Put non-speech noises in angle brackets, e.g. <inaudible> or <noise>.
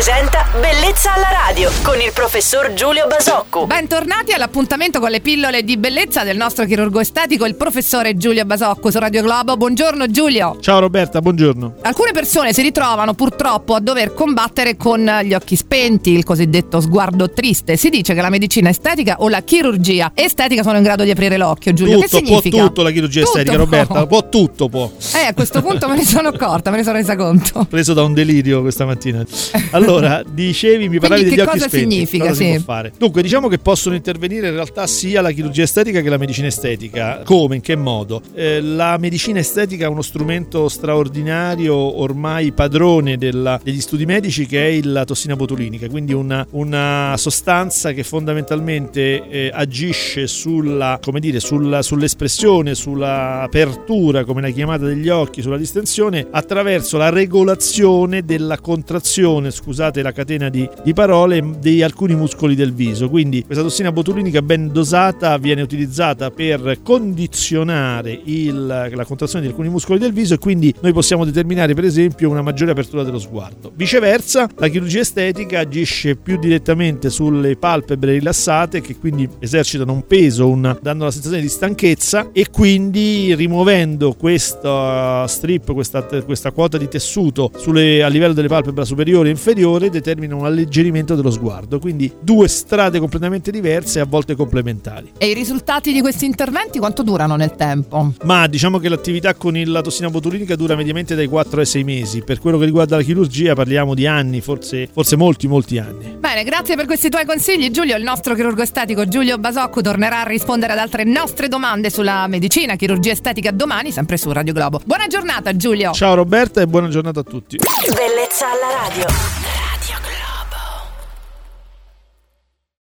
presenta Bellezza alla radio con il professor Giulio Basocco. Bentornati all'appuntamento con le pillole di bellezza del nostro chirurgo estetico, il professore Giulio Basocco su Radio Globo. Buongiorno Giulio. Ciao Roberta, buongiorno. Alcune persone si ritrovano purtroppo a dover combattere con gli occhi spenti, il cosiddetto sguardo triste. Si dice che la medicina estetica o la chirurgia estetica sono in grado di aprire l'occhio, Giulio. Tutto, che significa? può tutto la chirurgia Tutto estetica, può. Roberta. Può tutto, può. Eh, a questo punto me ne sono accorta, me ne sono resa conto. <laughs> Preso da un delirio questa mattina. Allora, <laughs> dicevi, mi parlavi Quindi degli che occhi cosa spenti. significa, Cosa si sì. può fare? Dunque, diciamo che possono intervenire in realtà sia la chirurgia estetica che la medicina estetica. Come? In che modo? Eh, la medicina estetica è uno strumento straordinario, ormai padrone della- degli studi medici, che è la tossina botulinica, quindi una, una sostanza che fondamentalmente eh, agisce sulla, come dire, sulla- sull'espressione, sulla apertura, come la chiamata degli occhi, sulla distensione, attraverso la regolazione della contrazione, scusate la catena di, di parole, di alcuni muscoli del viso. Quindi questa tossina botulinica ben dosata viene utilizzata per condizionare il- la contrazione di alcuni muscoli del viso e quindi noi possiamo determinare per esempio una maggiore apertura dello sguardo. Viceversa, la chirurgia estetica agisce più direttamente sulle palpebre rilassate che quindi esercitano un peso, un- danno la sensazione di stanchezza e quindi rimuovendo questa strip, questa, questa quota di tessuto sulle- a livello delle palpebre superiore e inferiore determina un alleggerimento dello sguardo. Quindi due strade completamente diverse e a volte complementari. E i risultati di questi interventi quanto durano nel tempo? Ma diciamo che l'attività con la tossina botulinica dura mediamente dai 4 ai 6 mesi. Per quello che riguarda la chirurgia parliamo di anni, forse, forse molti, molti anni. Bene, grazie per questi tuoi consigli Giulio. Il nostro chirurgo estetico Giulio Basocco tornerà a rispondere ad altre nostre domande sulla medicina, chirurgia estetica domani, sempre su Radio Globo. Buona giornata Giulio. Ciao Roberta e buona giornata a tutti. Bellezza alla radio.